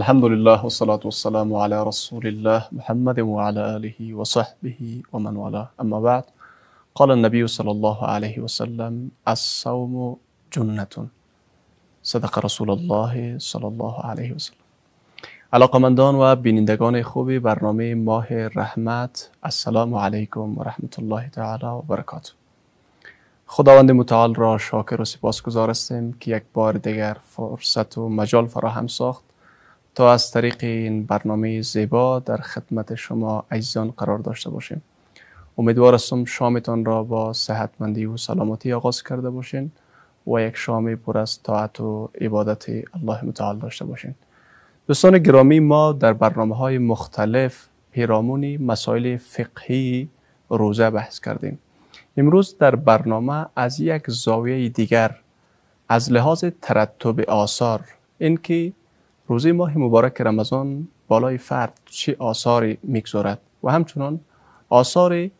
الحمد لله والصلاة والسلام على رسول الله محمد وعلى آله وصحبه ومن والاه أما بعد قال النبي صلى الله عليه وسلم الصوم جنة صدق رسول الله صلی الله علیه و سلم علاقمندان و بینندگان خوبی برنامه ماه رحمت السلام علیکم و رحمت الله تعالی و برکاته خداوند متعال را شاکر و سپاسگزار هستیم که یک بار دیگر فرصت و مجال فراهم ساخت تا از طریق این برنامه زیبا در خدمت شما عزیزان قرار داشته باشیم. امیدوار هستم شامتان را با صحتمندی و سلامتی آغاز کرده باشین و یک شام پر از طاعت و عبادت الله متعال داشته باشین. دوستان گرامی ما در برنامه های مختلف پیرامونی مسائل فقهی روزه بحث کردیم. امروز در برنامه از یک زاویه دیگر از لحاظ ترتب آثار اینکه روزه ماه مبارک رمضان بالای فرد چه آثاری می‌گذارد؟ و همچنان آثار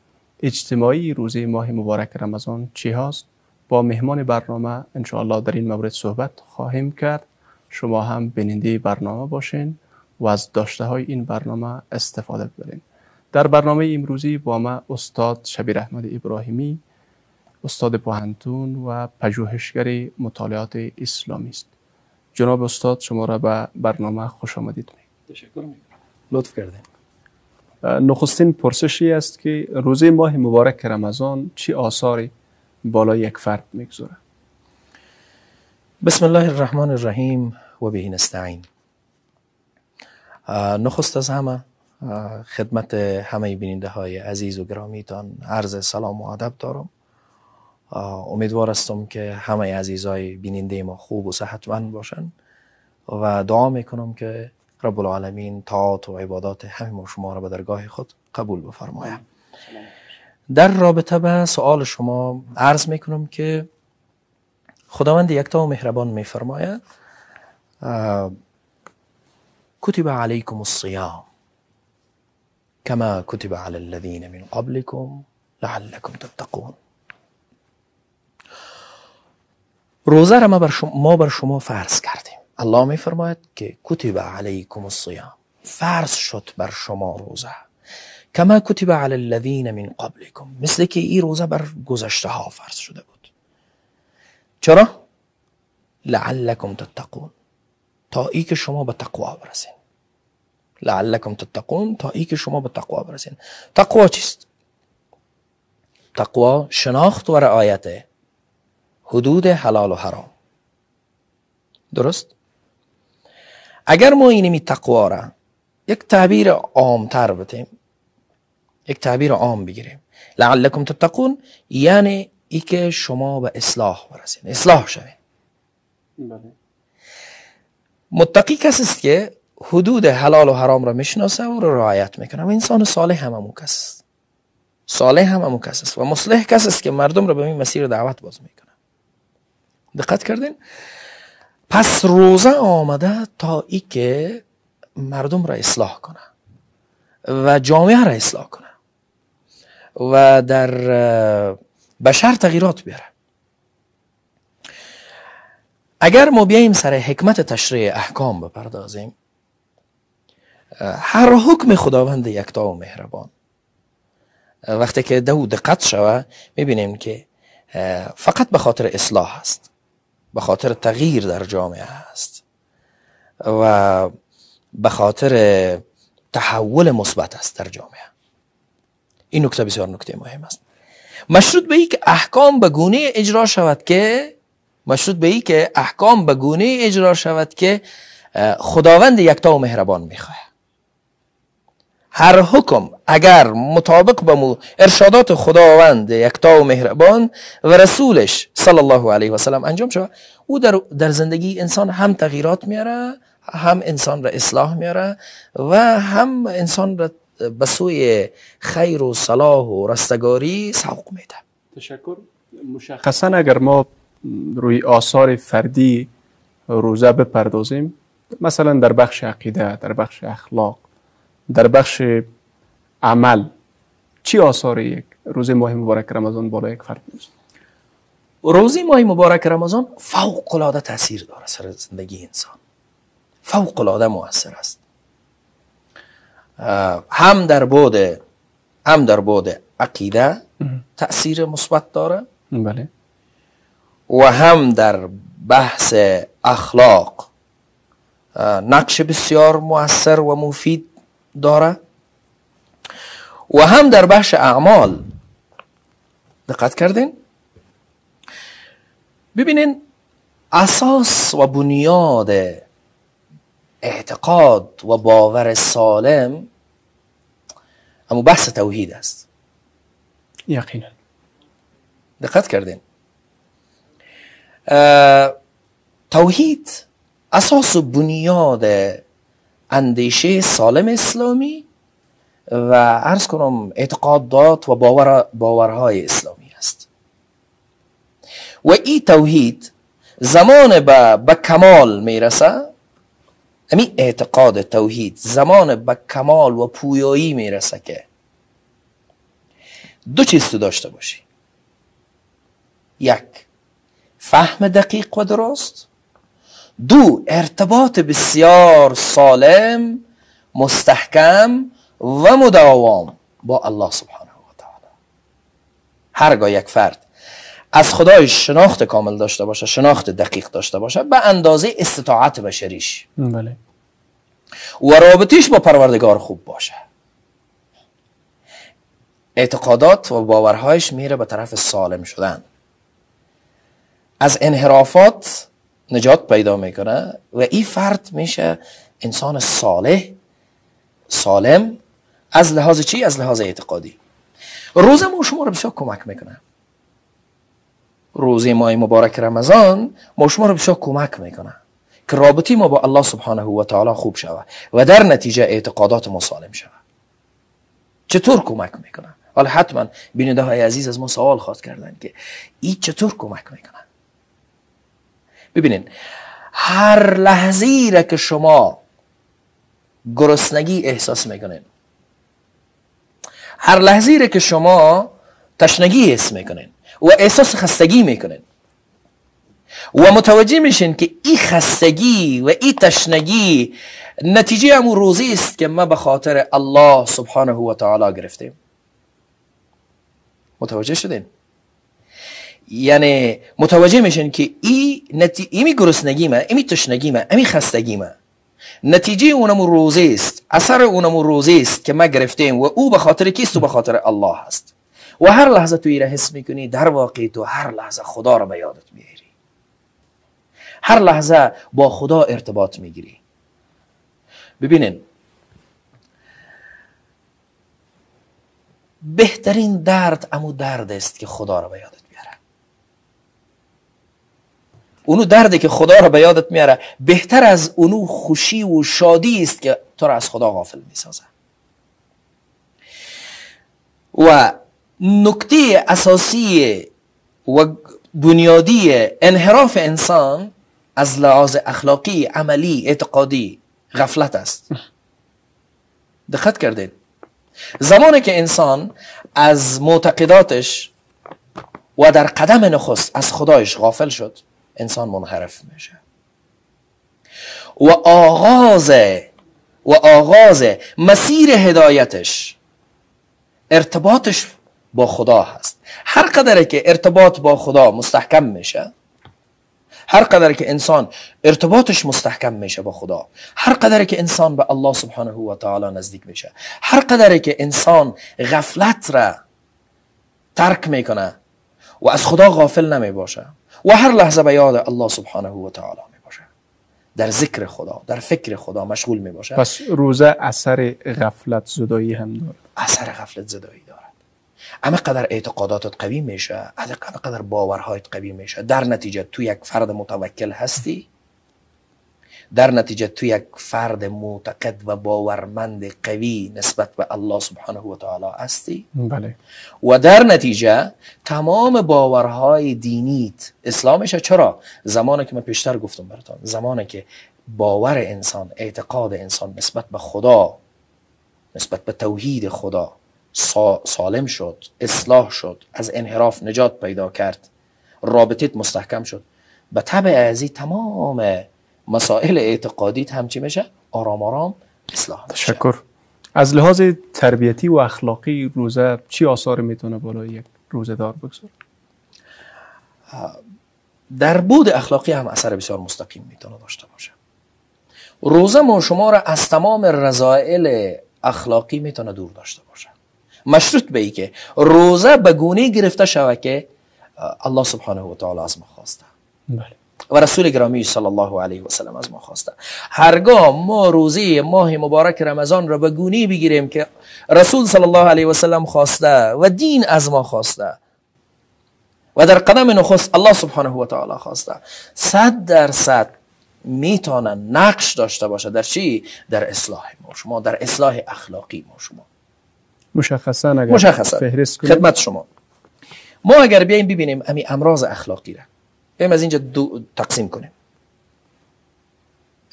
اجتماعی روزه ماه مبارک رمضان چی هست با مهمان برنامه انشاءالله در این مورد صحبت خواهیم کرد. شما هم بیننده برنامه باشین و از داشته های این برنامه استفاده ببرین در برنامه امروزی با ما استاد شبیر احمد ابراهیمی استاد پوهنتون و پژوهشگر مطالعات اسلامی است. جناب استاد شما را به برنامه خوش آمدید. می تشکر می لطف کردین. نخستین پرسشی است که روزه ماه مبارک رمضان چی آثاری بالا یک فرد می‌گذاره بسم الله الرحمن الرحیم و به نستعین. نخست از همه خدمت همه بیننده های عزیز و گرامیتان عرض سلام و ادب دارم. امیدوار هستم که همه عزیزای بیننده ما خوب و صحتمند باشن و دعا می‌کنم که رب العالمین طاعات و عبادات همه ما شما را به درگاه خود قبول بفرماید. در رابطه به سوال شما عرض می‌کنم که خداوند یکتا و مهربان میفرماید کتب علیکم الصیام کما کتب علی الذین من قبلكم لعلكم تتقون. روزه را ما بر شما, ما بر شما فرض کردیم. الله میفرماید که کتب علیکم الصیام. فرض شد بر شما روزه. کما کتب علی الذین من قبلكم مثل که این روزه بر گذشته ها فرض شده بود. چرا؟ لعلکم تتقون. تا ای که شما به تقوا برسین. لعلکم تتقون. تا ای که شما به تقوا برسین. تقوا چیست؟ تقوا شناخت و رعایت. حدود حلال و حرام. درست؟ اگر ما اینمی تقوا را یک تعبیر عامتر بتیم یک تعبیر عام بگیریم لعلکم تتقون یعنی ای که شما به اصلاح برسین. اصلاح شوین متقی کس است که حدود حلال و حرام را می‌شناسه و را رعایت می‌کنه. و انسان صالح هم همون کس است. صالح هم همون کس است. و مصلح کس است که مردم را به این مسیر دعوت باز می‌کنه. دقت کردین؟ پس روزه آمده تا ای که مردم را اصلاح کنه و جامعه را اصلاح کنه و در بشر تغییرات بیاره. اگر ما بیاییم سر حکمت تشریع احکام بپردازیم هر حکم خداوند یکتا و مهربان. وقتی که دو دقت شوه می‌بینیم که فقط به خاطر اصلاح است به خاطر تغییر در جامعه است و به خاطر تحول مثبت است در جامعه. این نکته بسیار نکته مهم است. مشروط به ای که احکام به گونه اجرا شود که مشروط به ای که احکام به گونه اجرا شود که خداوند یکتا و مهربان می‌خواه هر حکم اگر مطابق به ارشادات خداوند یکتا و مهربان و رسولش صلی الله علیه و سلم انجام شود. او در, در زندگی انسان هم تغییرات میاره هم انسان را اصلاح میاره و هم انسان را به سوی خیر و صلاح و رستگاری سوق میده. تشکر. مشخصا اگر ما روی آثار فردی روزه بپردازیم مثلا در بخش عقیده در بخش اخلاق در بخش عمل چی آثار یک روزه ماه مبارک رمضان بالا یک فرد میشه روزی ماه مبارک رمضان فوق العاده تاثیر داره سر زندگی انسان. فوق العاده موثر است هم در بود هم در بود عقیده تاثیر مثبت داره. بله. و هم در بحث اخلاق نقش بسیار مؤثر و مفید داره. و هم در بحث اعمال دقت کردین؟ ببینین اساس و بنیاد اعتقاد و باور سالم اما بحث توحید است. یقینا. دقت کردین؟ توحید اساس و بنیاد اندیشه سالم اسلامی و عرض کنم اعتقادات و باور باورهای اسلامی است. و این توحید زمان به, کمال می‌رسه. امی اعتقاد توحید زمان به کمال و پویایی می‌رسه که دو چیز تو داشته باشی. یک فهم دقیق و درست. دو ارتباط بسیار سالم مستحکم و مداوم با الله سبحانه و تعالی. هرگاه یک فرد از خدای شناخت کامل داشته باشه شناخت دقیق داشته باشه به اندازه استطاعت بشریش. بله. و رابطیش با پروردگار خوب باشه. اعتقادات و باورهایش میره به طرف سالم شدن. از انحرافات نجات پیدا می‌کنه و این فرد میشه انسان صالح سالم از لحاظ چی؟ از لحاظ اعتقادی. روزه ما شما رو بسیار کمک می‌کنه. روزه ماه مبارک رمضان ما شما رو بسیار کمک می‌کنه که رابطی ما با الله سبحانه و تعالی خوب شود و در نتیجه اعتقادات ما سالم شود چطور کمک می‌کنه؟ حالا حتما بیننده های عزیز از ما سوال خواست کردن که این چطور کمک می‌کنه؟ ببینین هر لحظی را که شما گرسنگی احساس می‌کنین هر لحظی را که شما تشنگی حس می‌کنین و احساس خستگی می‌کنین و متوجه میشین که این خستگی و این تشنگی نتیجه همون روزی است که ما به خاطر الله سبحانه و تعالی گرفتیم. متوجه شدین؟ یعنی متوجه میشین که ای نتی... ایمی گرسنگی ما ایمی تشنگی ما ایمی خستگی ما نتیجه اونم روزه است اثر اونم روزه است که ما گرفتیم و او به خاطر کیست؟ و به خاطر الله هست. و هر لحظه تو را حس می‌کنی در واقع تو هر لحظه خدا رو به یادت میاری هر لحظه با خدا ارتباط می‌گیری. ببینین بهترین درد امو درد است که خدا رو به یادت بیاره اونو دردی که خدا رو به یادت میاره بهتر از اونو خوشی و شادی است که تو را از خدا غافل می‌سازه. و نکته اساسی و بنیادی انحراف انسان از لحاظ اخلاقی عملی اعتقادی غفلت است. دقت کردین. زمانی که انسان از معتقداتش و در قدم نخست از خدایش غافل شد انسان منحرف میشه. و آغاز و آغاز مسیر هدایتش ارتباطش با خدا هست. هر قدر که ارتباط با خدا مستحکم میشه هر قدر که انسان ارتباطش مستحکم میشه با خدا هر قدر که انسان به الله سبحانه و تعالی نزدیک میشه هر قدر که انسان غفلت را ترک می‌کنه و از خدا غافل نمی باشه و هر لحظه به یاد الله سبحانه و تعالی می باشه در ذکر خدا در فکر خدا مشغول می باشه پس روزه اثر غفلت زدایی هم داره اثر غفلت زدایی دارد. اما قدر اعتقاداتت قوی میشه اما قدر باورهایت قوی میشه. در نتیجه تو یک فرد متوکل هستی در نتیجه تو یک فرد معتقد و باورمند قوی نسبت به الله سبحانه و تعالی هستی؟ بله. و در نتیجه تمام باورهای دینیت اسلامشه. چرا؟ زمانی که من پیشتر گفتم براتون. زمانی که باور انسان اعتقاد انسان نسبت به خدا نسبت به توحید خدا سالم شد اصلاح شد از انحراف نجات پیدا کرد رابطت مستحکم شد. به طبع ازی تمام مسائل اعتقادیت هم چی میشه؟ آرام آرام اصلاح میشه. تشکر. از لحاظ تربیتی و اخلاقی روزه چی آثار می‌تونه بالای یک روزه دار بگذاره؟ در بود اخلاقی هم اثر بسیار مستقیم می‌تونه داشته باشه. روزه ما شما را از تمام رضایل اخلاقی می‌تونه دور داشته باشه. مشروط به ای که روزه به گونه گرفته شود که الله سبحانه و تعالی از ما خواسته. بله. و رسول گرامی صلی الله علیه و سلم از ما خواسته. هرگاه ما روزی ماه مبارک رمضان را به گونه بگیریم که رسول صلی الله علیه و سلم خواسته و دین از ما خواسته و در قدم نخست الله سبحانه و تعالی خواسته. صد درصد می‌تونه نقش داشته باشه در چی؟ در اصلاح ما. شما در اصلاح اخلاقی ما. شما. مشخصا اگر مشخصا. فهرست خدمت شما. ما اگر بیایم ببینیم امی امراض اخلاقی را. بیایم از اینجا دو تقسیم کنیم.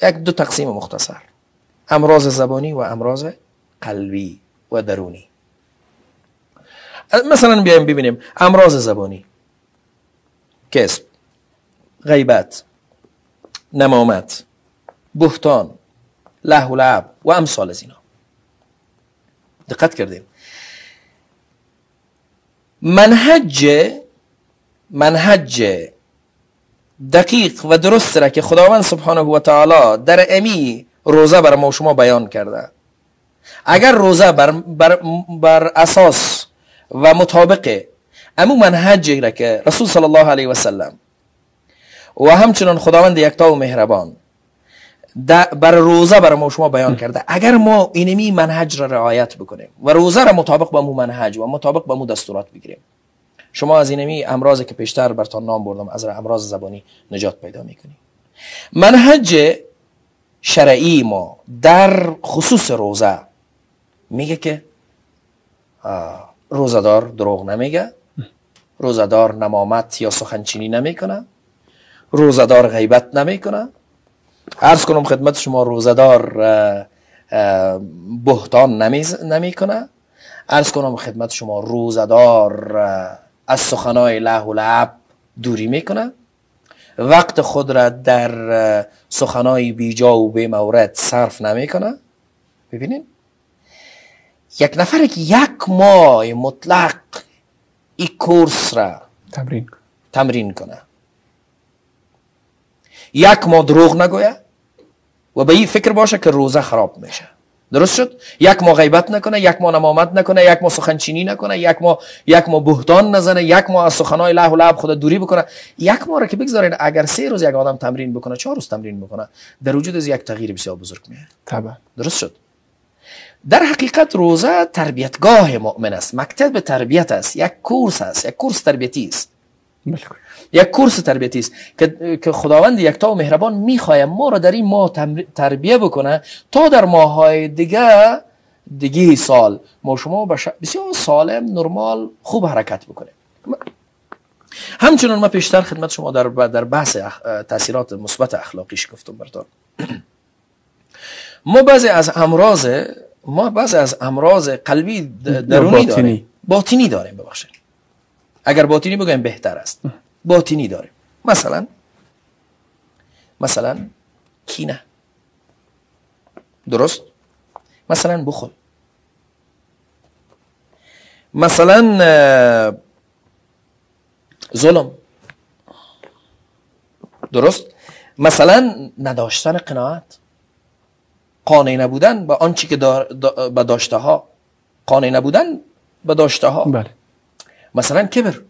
یک دو تقسیم مختصر. امراض زبانی و امراض قلبی و درونی. مثلا بیایم ببینیم امراض زبانی. کسب غیبت نمامت بهتان له و لعب و امثال از اینا. دقت کردیم. منهج منهج دقیق و درست را که خداوند سبحانه و تعالی در امی روزه بر ما شما بیان کرده. اگر روزه بر, بر, بر اساس و مطابق امو منهج را که رسول صلی الله علیه و سلم و همچنان خداوند یکتا و مهربان بر روزه بر ما شما بیان کرده اگر ما اینمی منهج را رعایت بکنیم و روزه را مطابق با مو منهج و مطابق با مو دستورات بگیریم شما از اینمی امراضی که پیشتر برتان نام بردم از امراض زبانی نجات پیدا می‌کنی. منهج شرعی ما در خصوص روزه میگه که روزدار دروغ نمیگه روزدار نمامت یا سخنچینی نمی‌کنه روزدار غیبت نمی‌کنه. عرض کنم خدمت شما روزدار بهتان نمی‌کنه. عرض کنم خدمت شما روزدار از سخنای له و لعب دوری می‌کنه. وقت خود را در سخنای بیجا و بی مورد صرف نمی‌کنه. ببینین. یک نفر که یک ماه مطلق این کورس را تمرین تمرین کنه. یک ماه دروغ نگویه و به این فکر باشه که روزه خراب میشه. درست شد؟ یک ماه غیبت نکنه یک ماه نمامت نکنه یک ماه سخنچینی نکنه یک ماه یک ماه بهتان نزنه یک ماه از سخنای له و لعب خود دوری بکنه. یک ماه را که بگذارین اگر سه روز یک آدم تمرین بکنه چهار روز تمرین بکنه در وجود از یک تغییر بسیار بزرگ میاد طبعا. درست شد. در حقیقت روزه تربیتگاه مؤمن است. مکتب تربیت است. یک کورس است. یک کورس تربیتی است. بله. یک کورس تربیتی است که خداوند یکتا و مهربان می‌خواهد ما را در این ماه تربیه بکنه تا در ماهای دیگه دیگه سال. ما شما بسیار سالم نرمال خوب حرکت بکنیم. همچنان ما پیشتر خدمت شما در در بحث تاثیرات مثبت اخلاقیش گفتم براتون. ما بعضی از امراض ما بعضی از امراض قلبی درونی داریم. باطنی داریم ببخشید. اگر باطنی بگویم بهتر است. باطنی داریم مثلا مثلا کینه. درست؟ مثلا بخل. مثلا ظلم. درست؟ مثلا نداشتن قناعت. قانع نبودن به آنچه که به داشته ها قانع نبودن به داشته ها بله. مثلا کبر.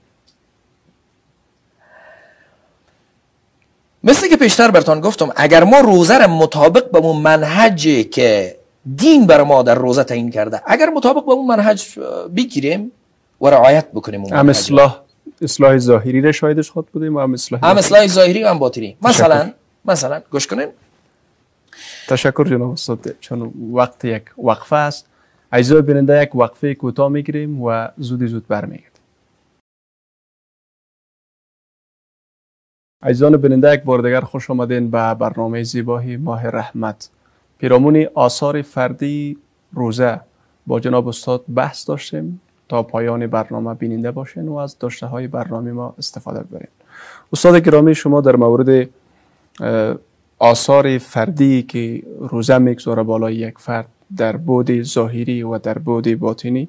مثل که پیشتر برتان گفتم اگر ما روزه را مطابق به اون منهجی که دین بر ما در روزه تعیین کرده اگر مطابق به اون منهج بگیریم و رعایت بکنیم هم اصلاح اصلاح ظاهری را شاهدش خود بودیم و هم اصلاح هم اصلاح ظاهری و هم باطنی. مثلا مثلا گوش کنین. تشکر جناب استاد چون وقت یک وقفه است. اجزای بیننده یک وقفه کوتاه می‌گیریم و زودی زود برمیگردیم. عزیزان بیننده یک بار دیگر خوش آمدین به برنامه زیبایی ماه رحمت. پیرامون آثار فردی روزه با جناب استاد بحث داشتیم تا پایان برنامه بیننده باشین و از داشته های برنامه ما استفاده ببرین استاد گرامی شما در مورد آثار فردی که روزه می‌گذاره بالای یک فرد در بود ظاهری و در بود باطنی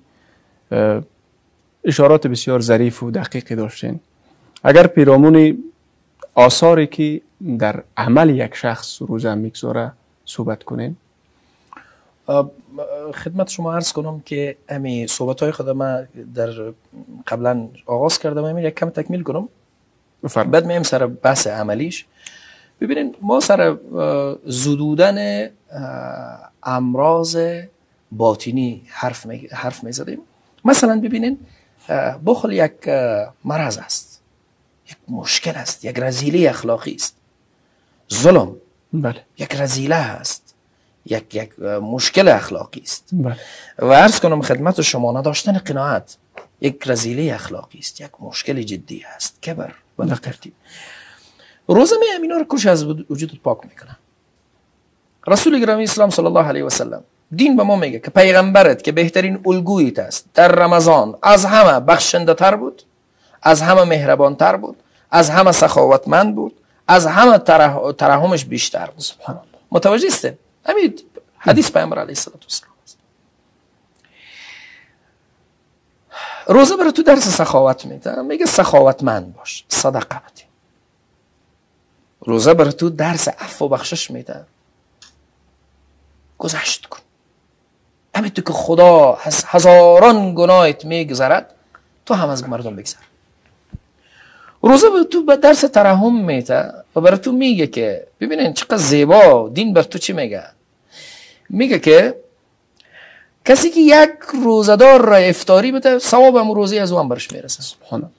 اشارات بسیار ظریف و دقیقی داشتین. اگر پیرامون آثاری که در عمل یک شخص روزه می‌گذاره صحبت کنین. خدمت شما عرض کنم که امی صحبت های خود ما در قبلا آغاز کردم. امی یک کم تکمیل کنم. بفرم. بعد میم سر بحث عملیش. ببینین ما سر زدودن امراض باطنی حرف می, حرف می زدیم. مثلا ببینین بخل یک مرض است. یک مشکل است یک رزیله اخلاقی است. ظلم بله. یک رزیله است یک یک مشکل اخلاقی است. بله. و عرض کنم خدمت شما نداشتن قناعت یک رزیله اخلاقی است یک مشکل جدی است. کبر و ترتیب روزه می اینا رو کش از وجود پاک می‌کنه رسول گرامی اسلام صلی الله علیه و سلم دین به ما میگه که پیغمبرت که بهترین الگویت است در رمضان از همه بخشنده تر بود از همه مهربان تر بود از همه سخاوتمند بود از همه ترحمش بیشتر بود. سبحان الله. متوجه است همین حدیث پیامبر علیه السلام روزه برای تو درس سخاوت میده. میگه سخاوتمند باش صدقه بده. روزه برای تو درس عفو و بخشش میده. گذشت کن. تو که خدا از هزاران گناهت میگذرد تو هم از مردم بگذر. روزه به تو به درس ترحم میده و برای تو میگه که ببینین چقدر زیبا دین بر تو چی میگه؟ میگه که کسی که یک روزدار را افتاری بده ثواب هم روزی از او هم برش می‌رسه. سبحان الله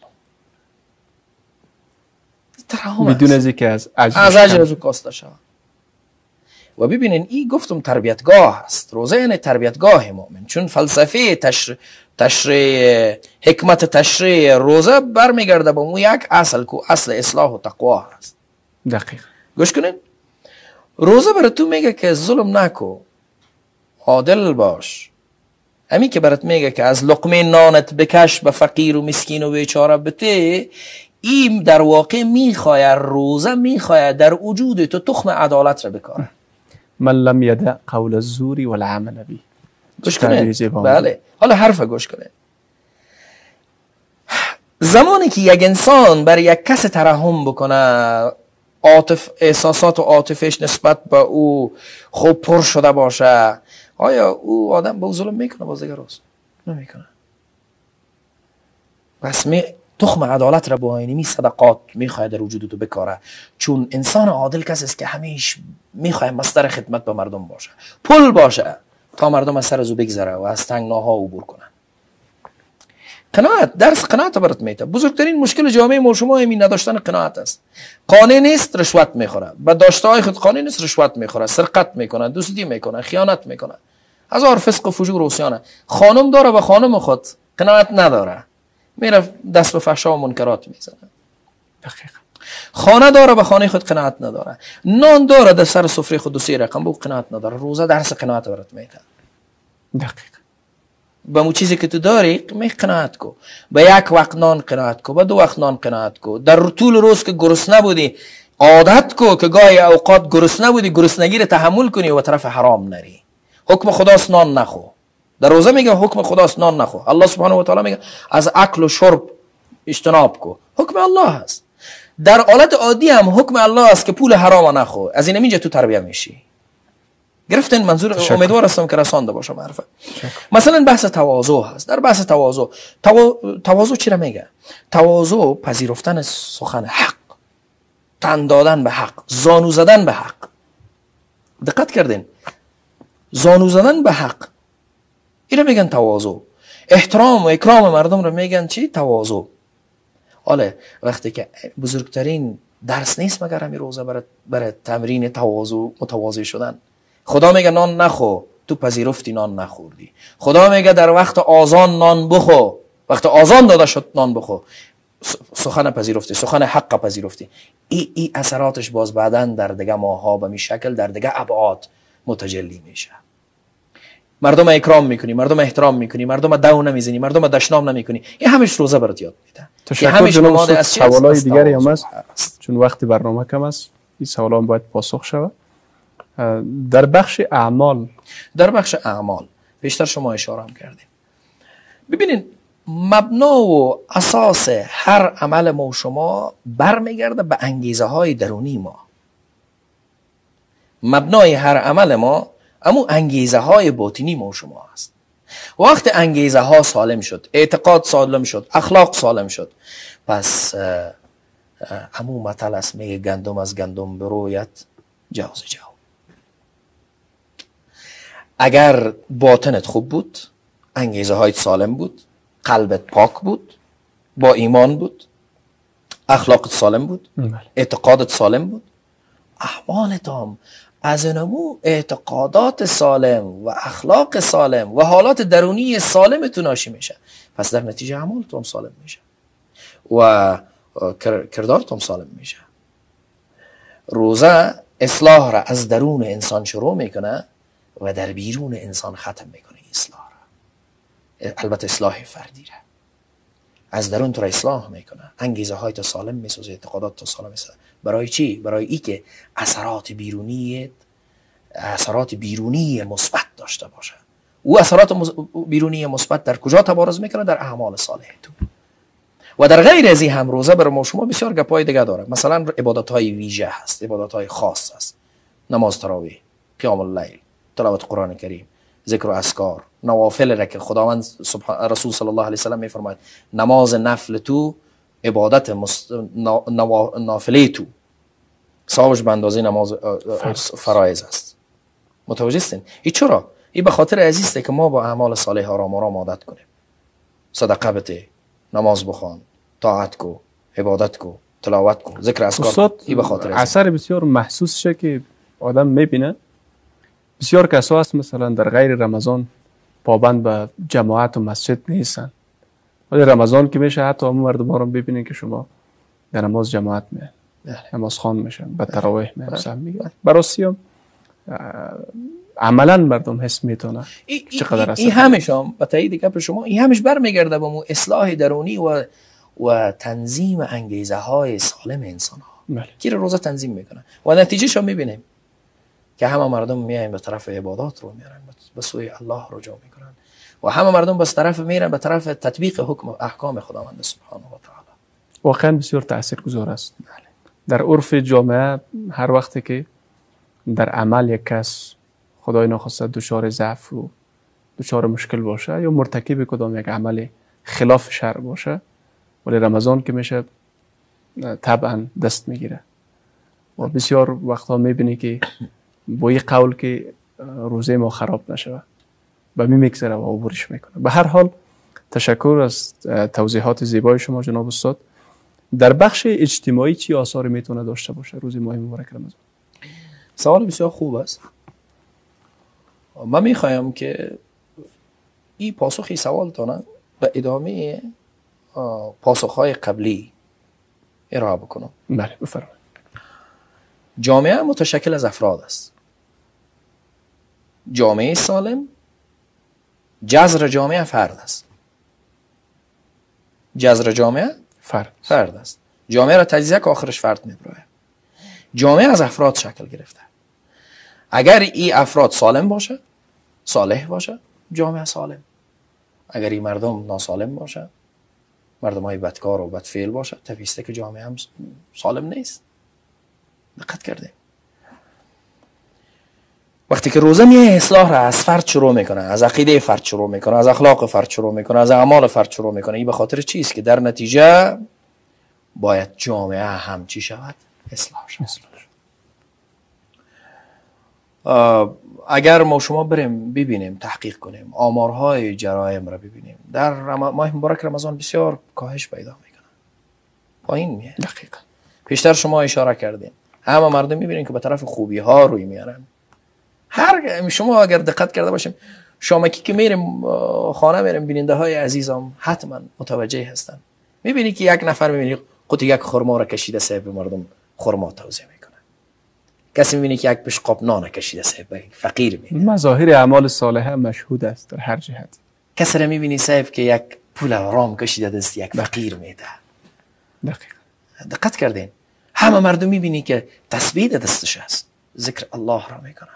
بدون از اینکه از اجر از اجر از او کاسته شود. و ببینین این گفتم تربیتگاه است. روزه یعنی تربیتگاه مؤمن. چون فلسفه تشر... تشریع حکمت تشریع روزه برمیگرده به اون یک اصل کو اصل اصلاح و تقوا است دقیق. گوش کنین؟ روزه برای تو میگه که ظلم نکو. عادل باش. همین که برات میگه که از لقمه نانت بکش به فقیر و مسکین و بیچاره بته این در واقع می‌خواه روزه می‌خواه در وجود تو تخم عدالت را بکاره من لم یدع قول الزوری والعمل بی گوش کنه؟ بله. حالا حرف گوش کنه. زمانی که یک انسان برای یک کس ترحم بکنه عاطف احساسات و عاطفش نسبت به او خوب پر شده باشه آیا او آدم به او ظلم می‌کنه؟ باز دیگه راست. نمی‌کنه. پس می تخم عدالت را با اینمی صدقات می‌خواه در وجود تو بکاره. چون انسان عادل کسی است که همیش می‌خواه مستر خدمت به مردم باشه. پل باشه. تا مردم از سر از او بگذره و از تنگناها عبور کنن. قناعت درس قناعت برات میته بزرگترین مشکل جامعه ما شما همین نداشتن قناعت است. قانع نیست رشوت می‌خوره. به داشته های خود قانع نیست رشوت می‌خوره. سرقت می‌کنه دوستی می‌کنه خیانت می‌کنه هزار فسق و فجور و سیانه خانم داره به خانم خود قناعت نداره. میره دست به فحشا و منکرات می‌زنه. دقیقا. خانه داره به خانه خود قناعت نداره. نان داره در سر سفره خود سه رقم به قناعت نداره. روزه درس قناعت برات میده. دقیق به مو چیزی که تو داری می قناعت کو. به یک وقت نان قناعت کو به دو وقت نان قناعت کو. در طول روز که گرسنه بودی عادت کو که گاهی اوقات گرسنه بودی گرسنگی رو تحمل کنی و طرف حرام نری. حکم خداست نان نخو. در روزه میگه حکم خداست نان نخو. الله سبحانه و تعالی میگه از اکل و شرب اجتناب کو. حکم الله هست. در حالت عادی هم حکم الله است که پول حرام نخو از این اینجا تو تربیه میشی. گرفتین منظور تشکر. امیدوار هستم که رسانده باشم حرفه مثلا بحث تواضع هست. در بحث تواضع تو... تواضع چی را میگه؟ تواضع پذیرفتن سخن حق. تن دادن به حق. زانو زدن به حق. دقت کردین. زانو زدن به حق. اینو میگن تواضع. احترام و اکرام مردم رو میگن چی؟ تواضع. حالا وقتی که بزرگترین درس نیست مگر همین روزه برای, برای تمرین تواضع متواضع شدن؟ خدا میگه نان نخو. تو پذیرفتی نان نخوردی. خدا میگه در وقت آزان نان بخو. وقت آزان داده شد نان بخو. سخن پذیرفتی سخن حق پذیرفتی. ای, ای اثراتش باز بعدا در دیگه ماها به می شکل در دیگه ابعاد متجلی میشه. مردم اکرام می‌کنی مردم احترام می‌کنی مردم دو نمی‌زنی مردم دشنام نمی‌کنی. این همش روزه برات یاد میده. تشکر همش جناب سوالای دیگری هم هست. چون وقتی برنامه کم است این سوال باید پاسخ شود. در بخش اعمال. در بخش اعمال بیشتر شما اشاره هم کردیم. ببینید مبنا و اساس هر عمل ما و شما برمیگرده به انگیزه های درونی ما. مبنای هر عمل ما اما انگیزه های باطنی ما شما هست وقت انگیزه ها سالم شد اعتقاد سالم شد اخلاق سالم شد پس امو مطل است میگه گندم از گندم برویت جوز جو اگر باطنت خوب بود انگیزه های سالم بود قلبت پاک بود با ایمان بود اخلاقت سالم بود بله. اعتقادت سالم بود احوالت هم از نمو اعتقادات سالم و اخلاق سالم و حالات درونی سالم تو ناشی میشه. پس در نتیجه هم سالم میشه و کردارتون سالم میشه. روزه اصلاح را از درون انسان شروع می‌کنه و در بیرون انسان ختم می‌کنه اصلاح را. البته اصلاح فردی را. از درون تو را اصلاح می‌کنه. انگیزه های تو سالم می‌سازه اعتقادات تو سالم می‌سازه برای چی؟ برای ای که اثرات بیرونی اثرات بیرونی مثبت داشته باشه. او اثرات بیرونی مثبت در کجا تبارز می‌کنه؟ در اعمال صالح تو و در غیر از این هم روزه بر شما بسیار گپای دیگه داره. مثلا عبادت های ویژه هست عبادت های خاص هست. نماز تراویح قیام اللیل تلاوت قرآن کریم ذکر و اسکار نوافل را که خداوند رسول صلی الله علیه و سلم میفرماید. نماز نفل تو عبادت مست... نافله تو. صاحبش به اندازه نماز فرایز است. متوجه هستین؟ این چرا؟ این به خاطر عزیزه که ما با اعمال صالح آرام آرام عادت کنیم. صدقه بده نماز بخوان طاعت کو عبادت کو تلاوت کو ذکر اسکار این به خاطر اثر بسیار محسوس شه که آدم می‌بینه. بسیار کسا هست مثلا در غیر رمضان پابند به جماعت و مسجد نیستن. ولی رمضان که میشه حتی همون مردم ها رو ببینین که شما در نماز جماعت می بله. نماز خان میشن به تراویح میشن میگن. براستی هم عملا مردم حس می‌تونه چقدر این همش هم به تایید گپ شما این همش برمیگرده به مو اصلاح درونی و و تنظیم انگیزه های سالم انسان ها بله. که روزه تنظیم می‌کنن و نتیجه شو می‌بینیم. که همه مردم میایم به طرف عبادات رو میرن به سوی الله رجوع می‌کنن و همه مردم به طرف میرن به طرف تطبیق حکم احکام خداوند سبحانه و تعالی. واقعا بسیار تاثیرگذار است. در عرف جامعه هر وقتی که در عمل یک کس خدای نخواسته دچار ضعف و دچار مشکل باشه یا مرتکب کدام یک عمل خلاف شرع باشه ولی رمضان که میشه طبعا دست می‌گیره. و بسیار وقتا می‌بینی که با این قول که روزه ما خراب نشود. به می میگذره و عبورش می‌کنه. به هر حال تشکر از توضیحات زیبای شما جناب استاد. در بخش اجتماعی چی آثار می‌تونه داشته باشه؟ روز ماه مبارک رمضان. سوال بسیار خوب است. من می‌خوایم که این پاسخی سوال تانه به ادامه پاسخ های قبلی ارائه بکنم. بله بفرمایید. جامعه متشکل از افراد است. جامعه سالم جزر جامعه فرد است. جزر جامعه فرد فرد است. جامعه را تجزیه که آخرش فرد می‌بره جامعه از افراد شکل گرفته. اگر این افراد سالم باشه صالح باشه جامعه سالم. اگر این مردم ناسالم باشه مردم های بدکار و بدفعل باشه تفیسته که جامعه هم سالم نیست. دقت کرده وقتی که روزه میه اصلاح را از فرد شروع می‌کنه از عقیده فرد شروع می‌کنه از اخلاق فرد شروع می‌کنه از اعمال فرد شروع می‌کنه. این به خاطر چیست که در نتیجه باید جامعه هم چی شود. اصلاح شود. اگر ما شما بریم ببینیم تحقیق کنیم آمارهای جرایم را ببینیم در ماه مبارک رمضان بسیار کاهش پیدا می‌کنه. پایین میه دقیقا. پیشتر شما اشاره کردیم همه مردم می‌بینیم که به طرف خوبی ها روی میارن هر شما اگر دقت کرده باشیم شامکی که میریم خانه میریم بیننده های عزیزم حتما متوجه هستن. می‌بینی که یک نفر می‌بینی قطع یک خرما را کشیده صاحب مردم خرما توزیع می‌کنه. کسی می‌بینی که یک قاب نان کشیده صاحب فقیر میده مظاهر اعمال صالحه مشهود است در هر جهت. کسی را می‌بینی صاحب که یک پول رام کشیده دست یک فقیر میده. دقیقا دقت کردین. همه مردم می‌بینی که تسبیح دستش هست ذکر الله را می‌کنه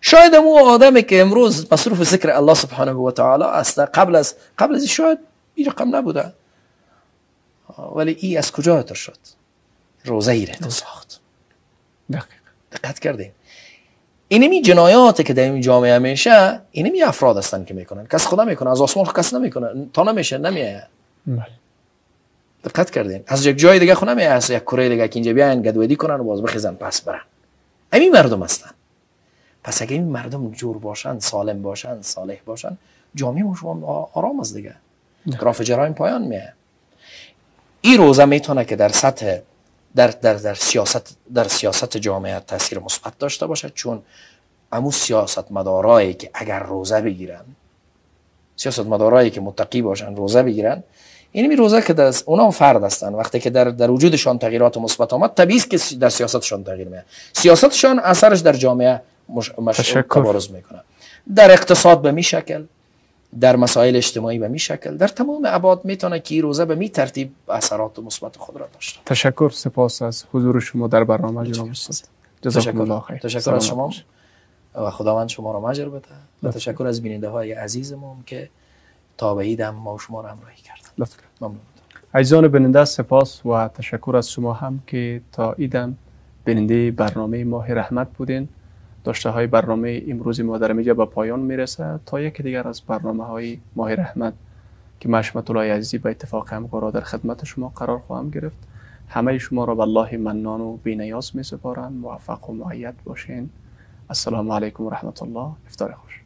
شاید اون آدمی که امروز مصروف ذکر الله سبحانه و تعالی است. قبل از قبل از شاید این رقم نبوده. ولی ای از کجا تر شد؟ روزه ای تو ساخت. دقت کردیم اینمی جنایاتی که در این جامعه میشه اینمی افراد هستن که می‌کنن. کس خدا می‌کنه از آسمان کس نمی‌کنه. تا نمیشه نمیه بله. دقت کردین. از یک جای دیگه خونه نمیه از یک کره دیگه که اینجا بیاین گدودی کنن و باز بخیزن پس برن. همین مردم هستن. پس اگه این مردم جور باشن سالم باشن صالح باشن جامعه شما آرام است دیگه. گراف جرایم پایان میه. این روزه می‌تونه که در سطح در, در, در سیاست در سیاست جامعه تاثیر مثبت داشته باشد چون امو سیاست مدارایی که اگر روزه بگیرن سیاست مدارایی که متقی باشن روزه بگیرن این می روزه که در اونا فرد هستن. وقتی که در در وجودشان تغییرات مثبت آمد طبیعی که در سیاستشان تغییر میاد. سیاستشان اثرش در جامعه مش... مش... می‌کنه. در اقتصاد به می شکل در مسائل اجتماعی به می شکل در تمام ابعاد می‌تونه که روزه به می ترتیب اثرات مثبت خود را داشته تشکر سپاس از حضور شما در برنامه جناب استاد. جزاکم الله خیر. تشکر از شما. و خداوند شما را مجر بده. و تشکر از بیننده های عزیزمون که تابعید هم ما شما را همراهی کردن. ممنون. عزیزان بیننده سپاس و تشکر از شما هم که تا ایدم بیننده برنامه ماه رحمت بودین. داشته های برنامه امروز ما در به پایان می‌رسه تا یکی دیگر از برنامه های ماه رحمت که مشمت الله عزیزی به اتفاق همکارا در خدمت شما قرار خواهم گرفت. همه شما را به الله منان و بینیاز می سپارم موفق و معید باشین. السلام علیکم و رحمت الله. افتار خوش.